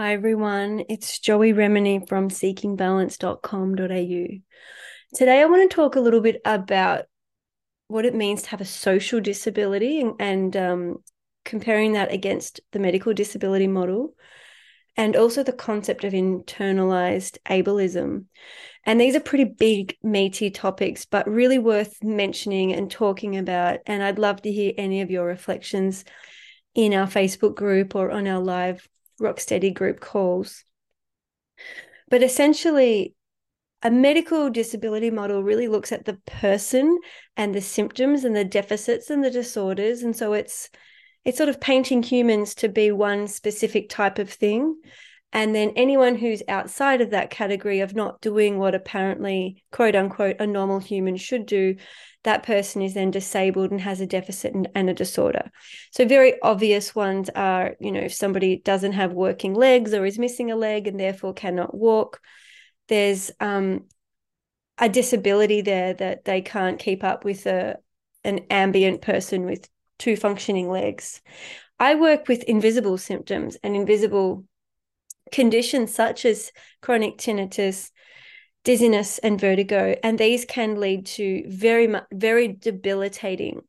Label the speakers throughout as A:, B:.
A: Hi, everyone. It's Joey Remini from seekingbalance.com.au. Today, I want to talk a little bit about what it means to have a social disability and, and um, comparing that against the medical disability model, and also the concept of internalized ableism. And these are pretty big, meaty topics, but really worth mentioning and talking about. And I'd love to hear any of your reflections in our Facebook group or on our live Rocksteady group calls. But essentially, a medical disability model really looks at the person and the symptoms and the deficits and the disorders. And so it's it's sort of painting humans to be one specific type of thing. And then anyone who's outside of that category of not doing what apparently, quote unquote, a normal human should do, that person is then disabled and has a deficit and, and, a disorder. So, very obvious ones are, you know, if somebody doesn't have working legs or is missing a leg and therefore cannot walk, there's um, a disability there that they can't keep up with a an ambient person with two functioning legs. I work with invisible symptoms and invisible conditions such as chronic tinnitus, dizziness and vertigo and these can lead to very very debilitating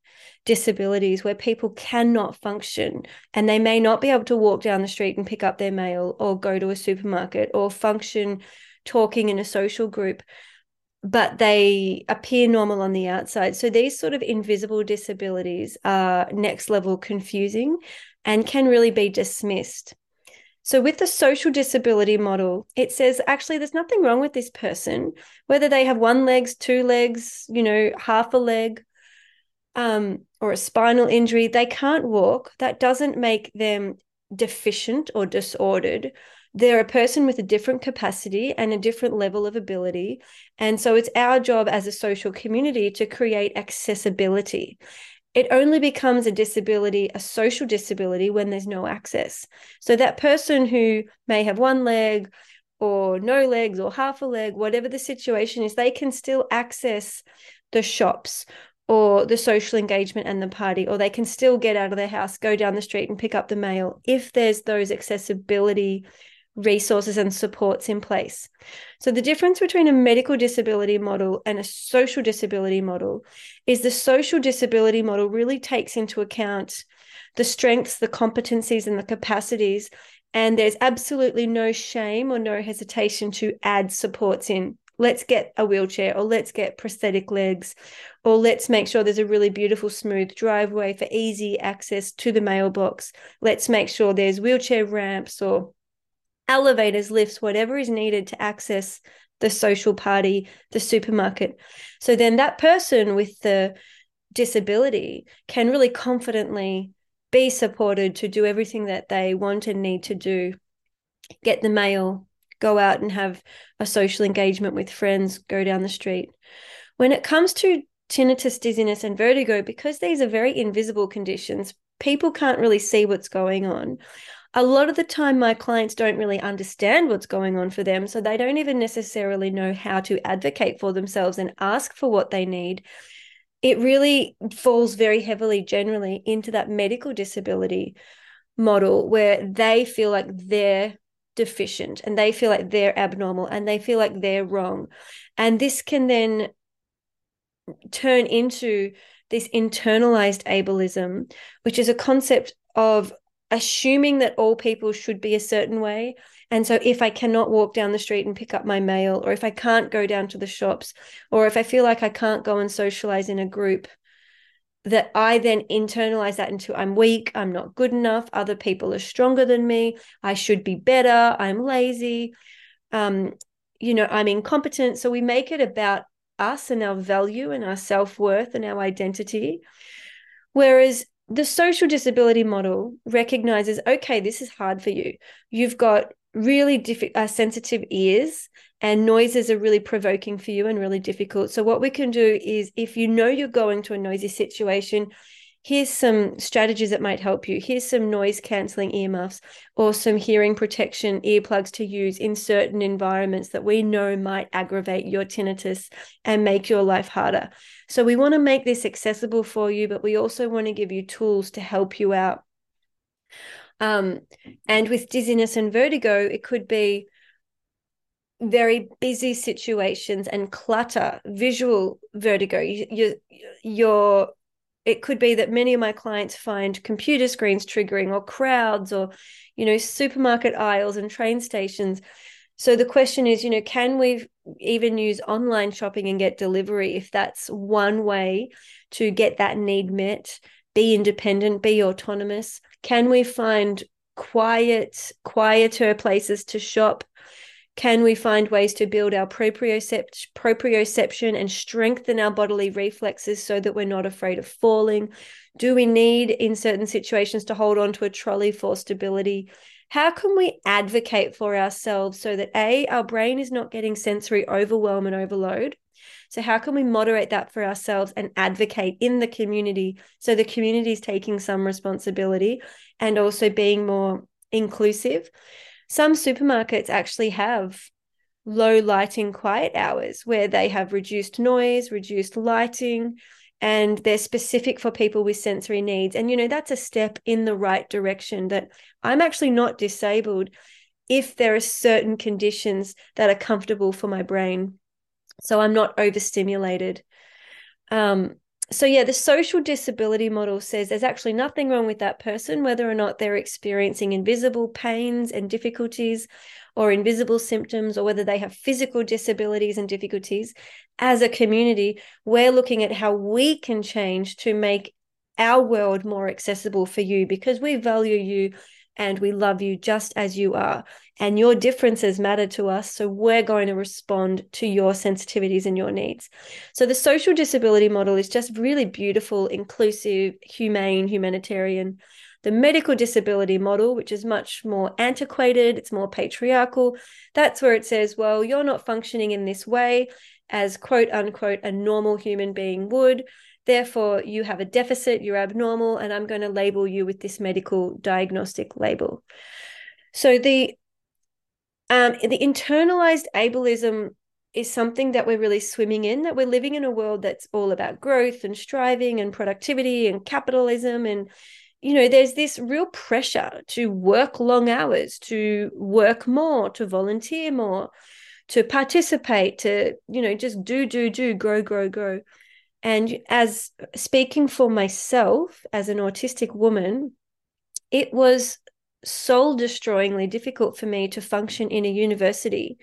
A: disabilities where people cannot function and they may not be able to walk down the street and pick up their mail or go to a supermarket or function talking in a social group but they appear normal on the outside. So these sort of invisible disabilities are next level confusing and can really be dismissed so, with the social disability model, it says actually there's nothing wrong with this person, whether they have one legs, two legs, you know, half a leg, um, or a spinal injury, they can't walk. That doesn't make them deficient or disordered. They're a person with a different capacity and a different level of ability. And so it's our job as a social community to create accessibility it only becomes a disability, a social disability, when there's no access. So that person who may have one leg or no legs or half a leg, whatever the situation is, they can still access the shops or the social engagement and the party, or they can still get out of their house, go down the street and pick up the mail if there's those accessibility resources and supports in place. So, the difference between a medical disability model and a social disability model is the social disability model really takes into account the strengths, the competencies, and the capacities. And there's absolutely no shame or no hesitation to add supports in. Let's get a wheelchair, or let's get prosthetic legs, or let's make sure there's a really beautiful, smooth driveway for easy access to the mailbox. Let's make sure there's wheelchair ramps or elevators, lifts, whatever is needed to access the social party, the supermarket. So then that person with the disability can really confidently be supported to do everything that they want and need to do get the mail, go out and have a social engagement with friends, go down the street. When it comes to tinnitus, dizziness, and vertigo, because these are very invisible conditions, people can't really see what's going on a lot of the time my clients don't really understand what's going on for them so they don't even necessarily know how to advocate for themselves and ask for what they need. It really falls very heavily generally into that medical disability model where they feel like they're deficient and they feel like they're abnormal and they feel like they're wrong. And this can then turn into this internalized ableism which is a concept of assuming that all people should be a certain way. And so if I cannot walk down the street and pick up my mail, or if I can't go down to the shops, or if I feel like I can't go and socialize in a group, that I then internalize that into I'm weak, I'm not good enough, other people are stronger than me, I should be better, I'm lazy, um, you know, I'm incompetent. So we make it about us and our value and our self worth and our identity. Whereas the social disability model recognizes okay this is hard for you. You've got really uh, sensitive ears and noises are really provoking for you and really difficult. So what we can do is if you know you're going to a noisy situation here's some strategies that might help you. Here's some noise cancelling earmuffs or some hearing protection earplugs to use in certain environments that we know might aggravate your tinnitus and make your life harder. So we want to make this accessible for you, but we also want to give you tools to help you out. Um, and with dizziness and vertigo, it could be very busy situations and clutter, visual vertigo. You, you, it could be that many of my clients find computer screens triggering or crowds or, you know, supermarket aisles and train stations. So the question is, you know, can we even use online shopping and get delivery if that's one way to get that need met? Be independent, be autonomous. Can we find quiet, quieter places to shop can we find ways to build our propriocept- proprioception and strengthen our bodily reflexes so that we're not afraid of falling? Do we need, in certain situations, to hold on to a trolley for stability? How can we advocate for ourselves so that A, our brain is not getting sensory overwhelm and overload? So, how can we moderate that for ourselves and advocate in the community so the community is taking some responsibility and also being more inclusive? Some supermarkets actually have low lighting quiet hours where they have reduced noise, reduced lighting, and they're specific for people with sensory needs. And, you know, that's a step in the right direction that I'm actually not disabled if there are certain conditions that are comfortable for my brain. So I'm not overstimulated. Um, so yeah the social disability model says there's actually nothing wrong with that person whether or not they're experiencing invisible pains and difficulties or invisible symptoms or whether they have physical disabilities and difficulties. As a community we're looking at how we can change to make our world more accessible for you because we value you and we love you just as you are. And your differences matter to us. So we're going to respond to your sensitivities and your needs. So the social disability model is just really beautiful, inclusive, humane, humanitarian. The medical disability model, which is much more antiquated, it's more patriarchal, that's where it says, well, you're not functioning in this way as quote unquote a normal human being would. Therefore, you have a deficit, you're abnormal, and I'm going to label you with this medical diagnostic label. So the um, the internalized ableism is something that we're really swimming in, that we're living in a world that's all about growth and striving and productivity and capitalism. And, you know, there's this real pressure to work long hours, to work more, to volunteer more, to participate, to, you know, just do, do, do, grow, grow, grow. And as speaking for myself as an autistic woman, it was soul destroyingly difficult for me to function in a university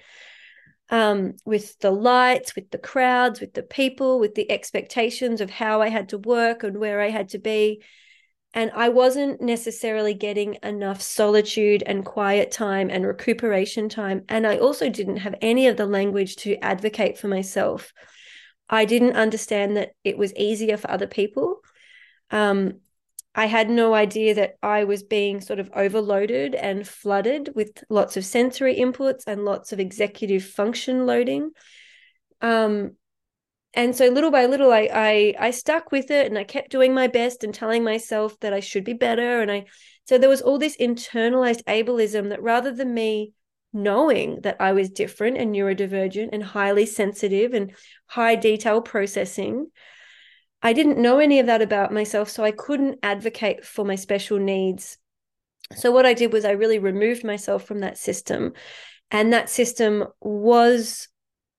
A: um, with the lights, with the crowds, with the people, with the expectations of how I had to work and where I had to be. And I wasn't necessarily getting enough solitude and quiet time and recuperation time. And I also didn't have any of the language to advocate for myself. I didn't understand that it was easier for other people. Um, I had no idea that I was being sort of overloaded and flooded with lots of sensory inputs and lots of executive function loading. Um, and so little by little, I, I I stuck with it, and I kept doing my best and telling myself that I should be better. And I so there was all this internalized ableism that rather than me knowing that I was different and neurodivergent and highly sensitive and high detail processing. I didn't know any of that about myself, so I couldn't advocate for my special needs. So, what I did was I really removed myself from that system. And that system was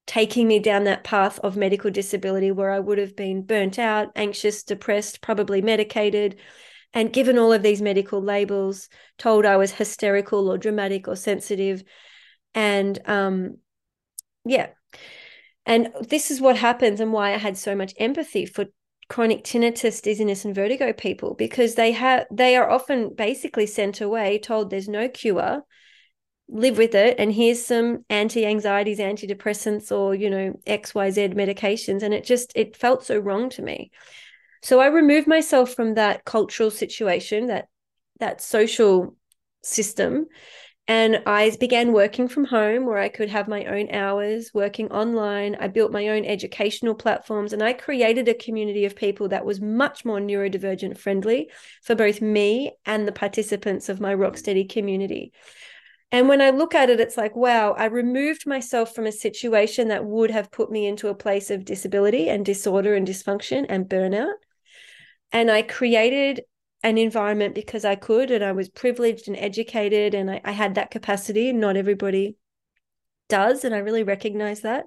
A: taking me down that path of medical disability where I would have been burnt out, anxious, depressed, probably medicated, and given all of these medical labels, told I was hysterical or dramatic or sensitive. And um, yeah. And this is what happens and why I had so much empathy for chronic tinnitus, dizziness, and vertigo people, because they have they are often basically sent away, told there's no cure, live with it, and here's some anti-anxieties, antidepressants, or you know, XYZ medications. And it just it felt so wrong to me. So I removed myself from that cultural situation, that that social system, and I began working from home where I could have my own hours, working online. I built my own educational platforms and I created a community of people that was much more neurodivergent friendly for both me and the participants of my Rocksteady community. And when I look at it, it's like, wow, I removed myself from a situation that would have put me into a place of disability and disorder and dysfunction and burnout and I created an environment because I could and I was privileged and educated and I, I had that capacity. Not everybody does. And I really recognize that.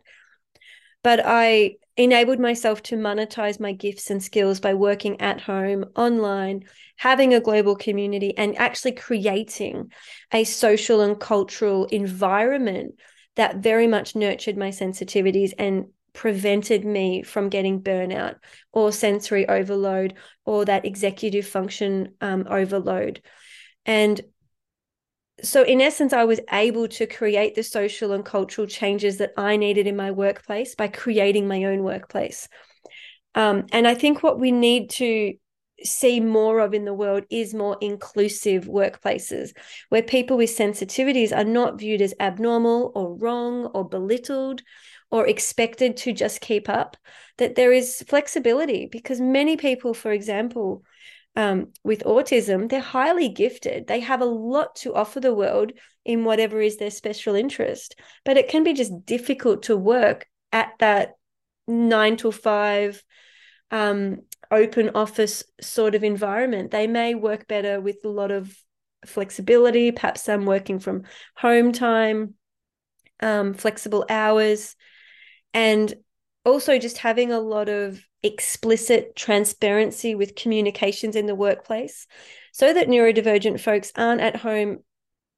A: But I enabled myself to monetize my gifts and skills by working at home, online, having a global community, and actually creating a social and cultural environment that very much nurtured my sensitivities and prevented me from getting burnout or sensory overload or that executive function um, overload. And so, in essence, I was able to create the social and cultural changes that I needed in my workplace by creating my own workplace. Um, and I think what we need to see more of in the world is more inclusive workplaces where people with sensitivities are not viewed as abnormal or wrong or belittled or expected to just keep up, that there is flexibility because many people, for example, um, with autism, they're highly gifted. They have a lot to offer the world in whatever is their special interest, but it can be just difficult to work at that nine to five um, open office sort of environment. They may work better with a lot of flexibility, perhaps some working from home time, um, flexible hours, and also just having a lot of explicit transparency with communications in the workplace so that neurodivergent folks aren't at home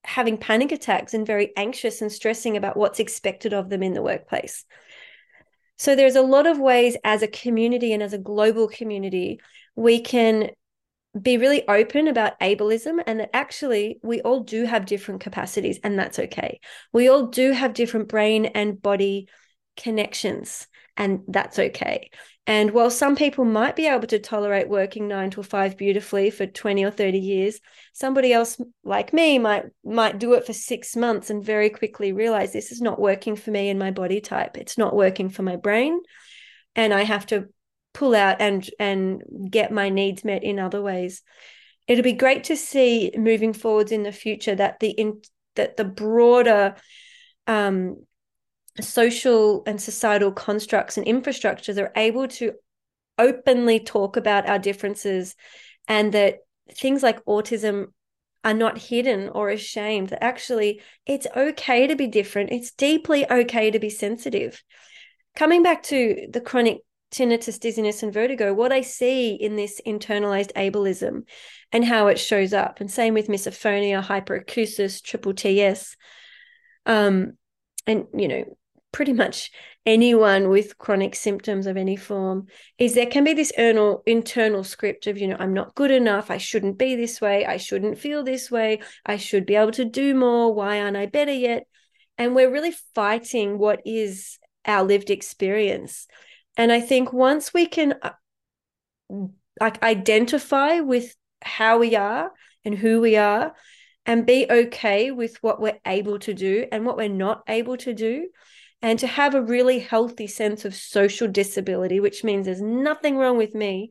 A: having panic attacks and very anxious and stressing about what's expected of them in the workplace. So there's a lot of ways as a community and as a global community, we can be really open about ableism and that actually we all do have different capacities and that's okay. We all do have different brain and body connections and that's okay. And while some people might be able to tolerate working nine to five beautifully for 20 or 30 years, somebody else like me might might do it for six months and very quickly realize this is not working for me and my body type. It's not working for my brain. And I have to pull out and and get my needs met in other ways. It'll be great to see moving forwards in the future that the in that the broader um, social and societal constructs and infrastructures are able to openly talk about our differences and that things like autism are not hidden or ashamed that actually it's okay to be different. It's deeply okay to be sensitive. Coming back to the chronic tinnitus dizziness and vertigo what i see in this internalized ableism and how it shows up and same with misophonia hyperacusis triple ts um and you know pretty much anyone with chronic symptoms of any form. Is there can be this internal internal script of you know i'm not good enough i shouldn't be this way i shouldn't feel this way i should be able to do more why aren't i better yet? And we're really fighting what is our lived experience. And i think once we can uh, like identify with how we are and who we are and be okay with what we're able to do and what we're not able to do and to have a really healthy sense of social disability, which means there's nothing wrong with me.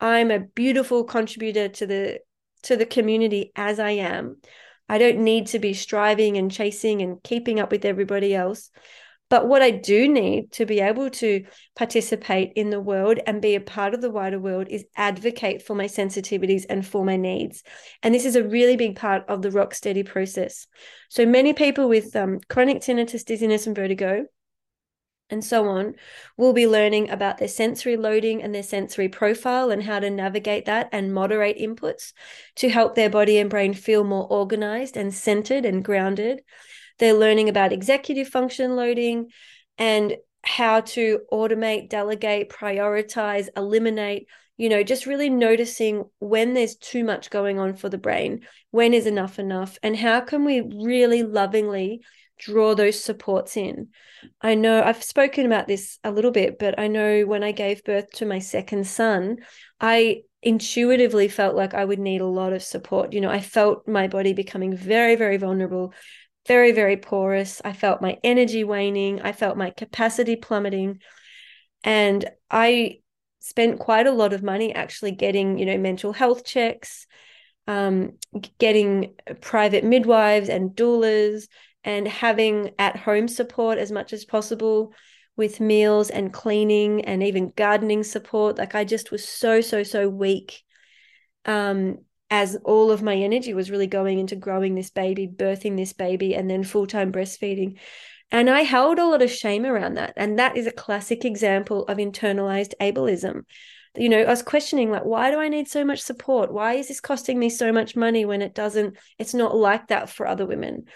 A: I'm a beautiful contributor to the to the community as I am. I don't need to be striving and chasing and keeping up with everybody else. But what I do need to be able to participate in the world and be a part of the wider world is advocate for my sensitivities and for my needs. And this is a really big part of the rock steady process. So many people with um, chronic tinnitus, dizziness, and vertigo and so on we'll be learning about their sensory loading and their sensory profile and how to navigate that and moderate inputs to help their body and brain feel more organized and centered and grounded. They're learning about executive function loading and how to automate, delegate, prioritize, eliminate, you know, just really noticing when there's too much going on for the brain, when is enough enough, and how can we really lovingly draw those supports in. I know I've spoken about this a little bit, but I know when I gave birth to my second son, I intuitively felt like I would need a lot of support. You know, I felt my body becoming very, very vulnerable, very, very porous. I felt my energy waning. I felt my capacity plummeting. And I spent quite a lot of money actually getting, you know, mental health checks, um, getting private midwives and doulas, and having at home support as much as possible with meals and cleaning and even gardening support. Like I just was so, so, so weak um, as all of my energy was really going into growing this baby, birthing this baby, and then full time breastfeeding. And I held a lot of shame around that. And that is a classic example of internalized ableism. You know, I was questioning, like, why do I need so much support? Why is this costing me so much money when it doesn't, it's not like that for other women?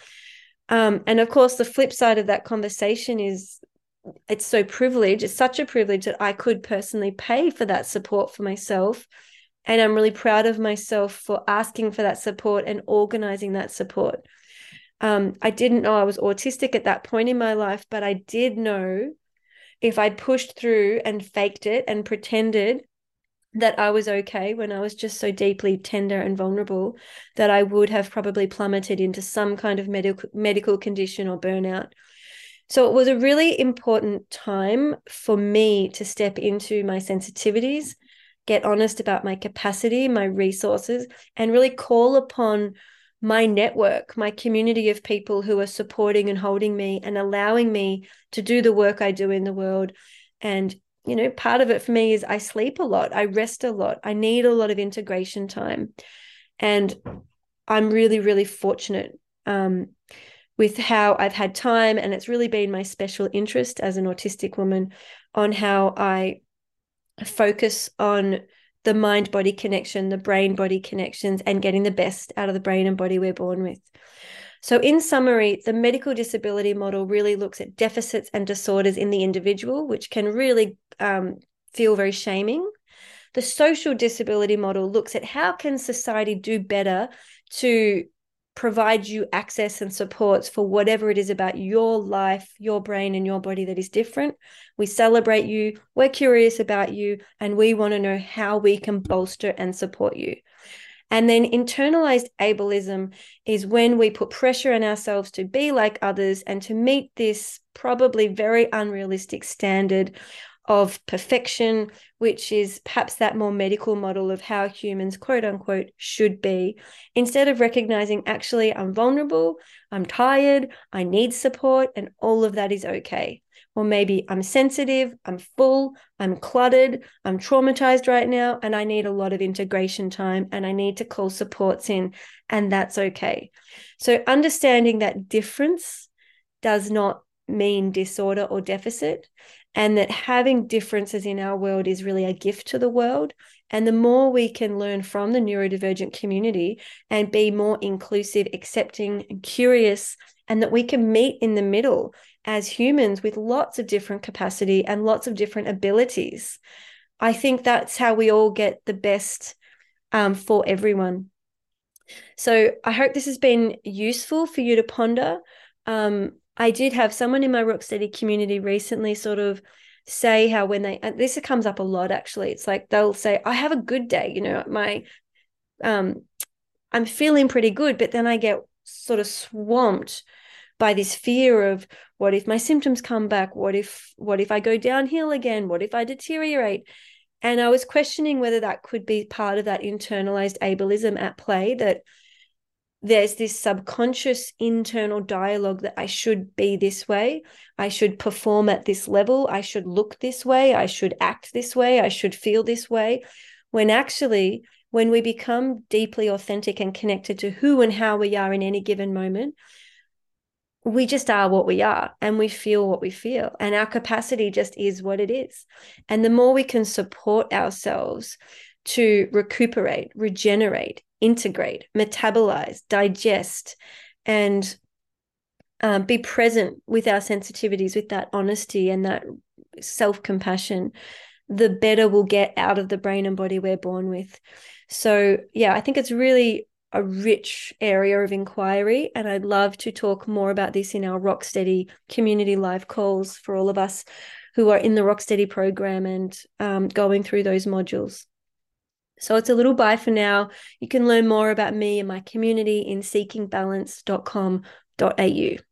A: Um, and of course, the flip side of that conversation is it's so privileged. It's such a privilege that I could personally pay for that support for myself. And I'm really proud of myself for asking for that support and organizing that support. Um, I didn't know I was autistic at that point in my life, but I did know if I'd pushed through and faked it and pretended that I was okay when I was just so deeply tender and vulnerable that I would have probably plummeted into some kind of medical medical condition or burnout. So it was a really important time for me to step into my sensitivities, get honest about my capacity, my resources, and really call upon my network, my community of people who are supporting and holding me and allowing me to do the work I do in the world. And, you know, part of it for me is I sleep a lot, I rest a lot, I need a lot of integration time. And I'm really, really fortunate um, with how I've had time. And it's really been my special interest as an autistic woman on how I focus on the mind body connection, the brain body connections, and getting the best out of the brain and body we're born with. So, in summary, the medical disability model really looks at deficits and disorders in the individual, which can really um, feel very shaming. The social disability model looks at how can society do better to provide you access and supports for whatever it is about your life, your brain, and your body that is different. We celebrate you, we're curious about you, and we want to know how we can bolster and support you. And then internalized ableism is when we put pressure on ourselves to be like others and to meet this probably very unrealistic standard of perfection, which is perhaps that more medical model of how humans, quote unquote, should be, instead of recognizing actually I'm vulnerable, I'm tired, I need support, and all of that is okay. Or maybe I'm sensitive, I'm full, I'm cluttered, I'm traumatized right now, and I need a lot of integration time and I need to call supports in, and that's okay. So, understanding that difference does not mean disorder or deficit and that having differences in our world is really a gift to the world. And the more we can learn from the neurodivergent community and be more inclusive, accepting, and curious, and that we can meet in the middle as humans with lots of different capacity and lots of different abilities. I think that's how we all get the best um, for everyone. So I hope this has been useful for you to ponder. Um, I did have someone in my Rocksteady community recently sort of say how when they and this comes up a lot actually it's like they'll say I have a good day you know my um I'm feeling pretty good but then I get sort of swamped by this fear of what if my symptoms come back what if what if I go downhill again what if I deteriorate and I was questioning whether that could be part of that internalized ableism at play that there's this subconscious internal dialogue that I should be this way. I should perform at this level. I should look this way. I should act this way. I should feel this way. When actually, when we become deeply authentic and connected to who and how we are in any given moment, we just are what we are and we feel what we feel. And our capacity just is what it is. And the more we can support ourselves to recuperate, regenerate, integrate, metabolize, digest, and um, be present with our sensitivities, with that honesty and that self compassion, the better we'll get out of the brain and body we're born with. So, yeah, I think it's really a rich area of inquiry. And I'd love to talk more about this in our Rocksteady community live calls for all of us who are in the Rocksteady program and um, going through those modules. So it's a little bye for now. You can learn more about me and my community in seekingbalance.com.au.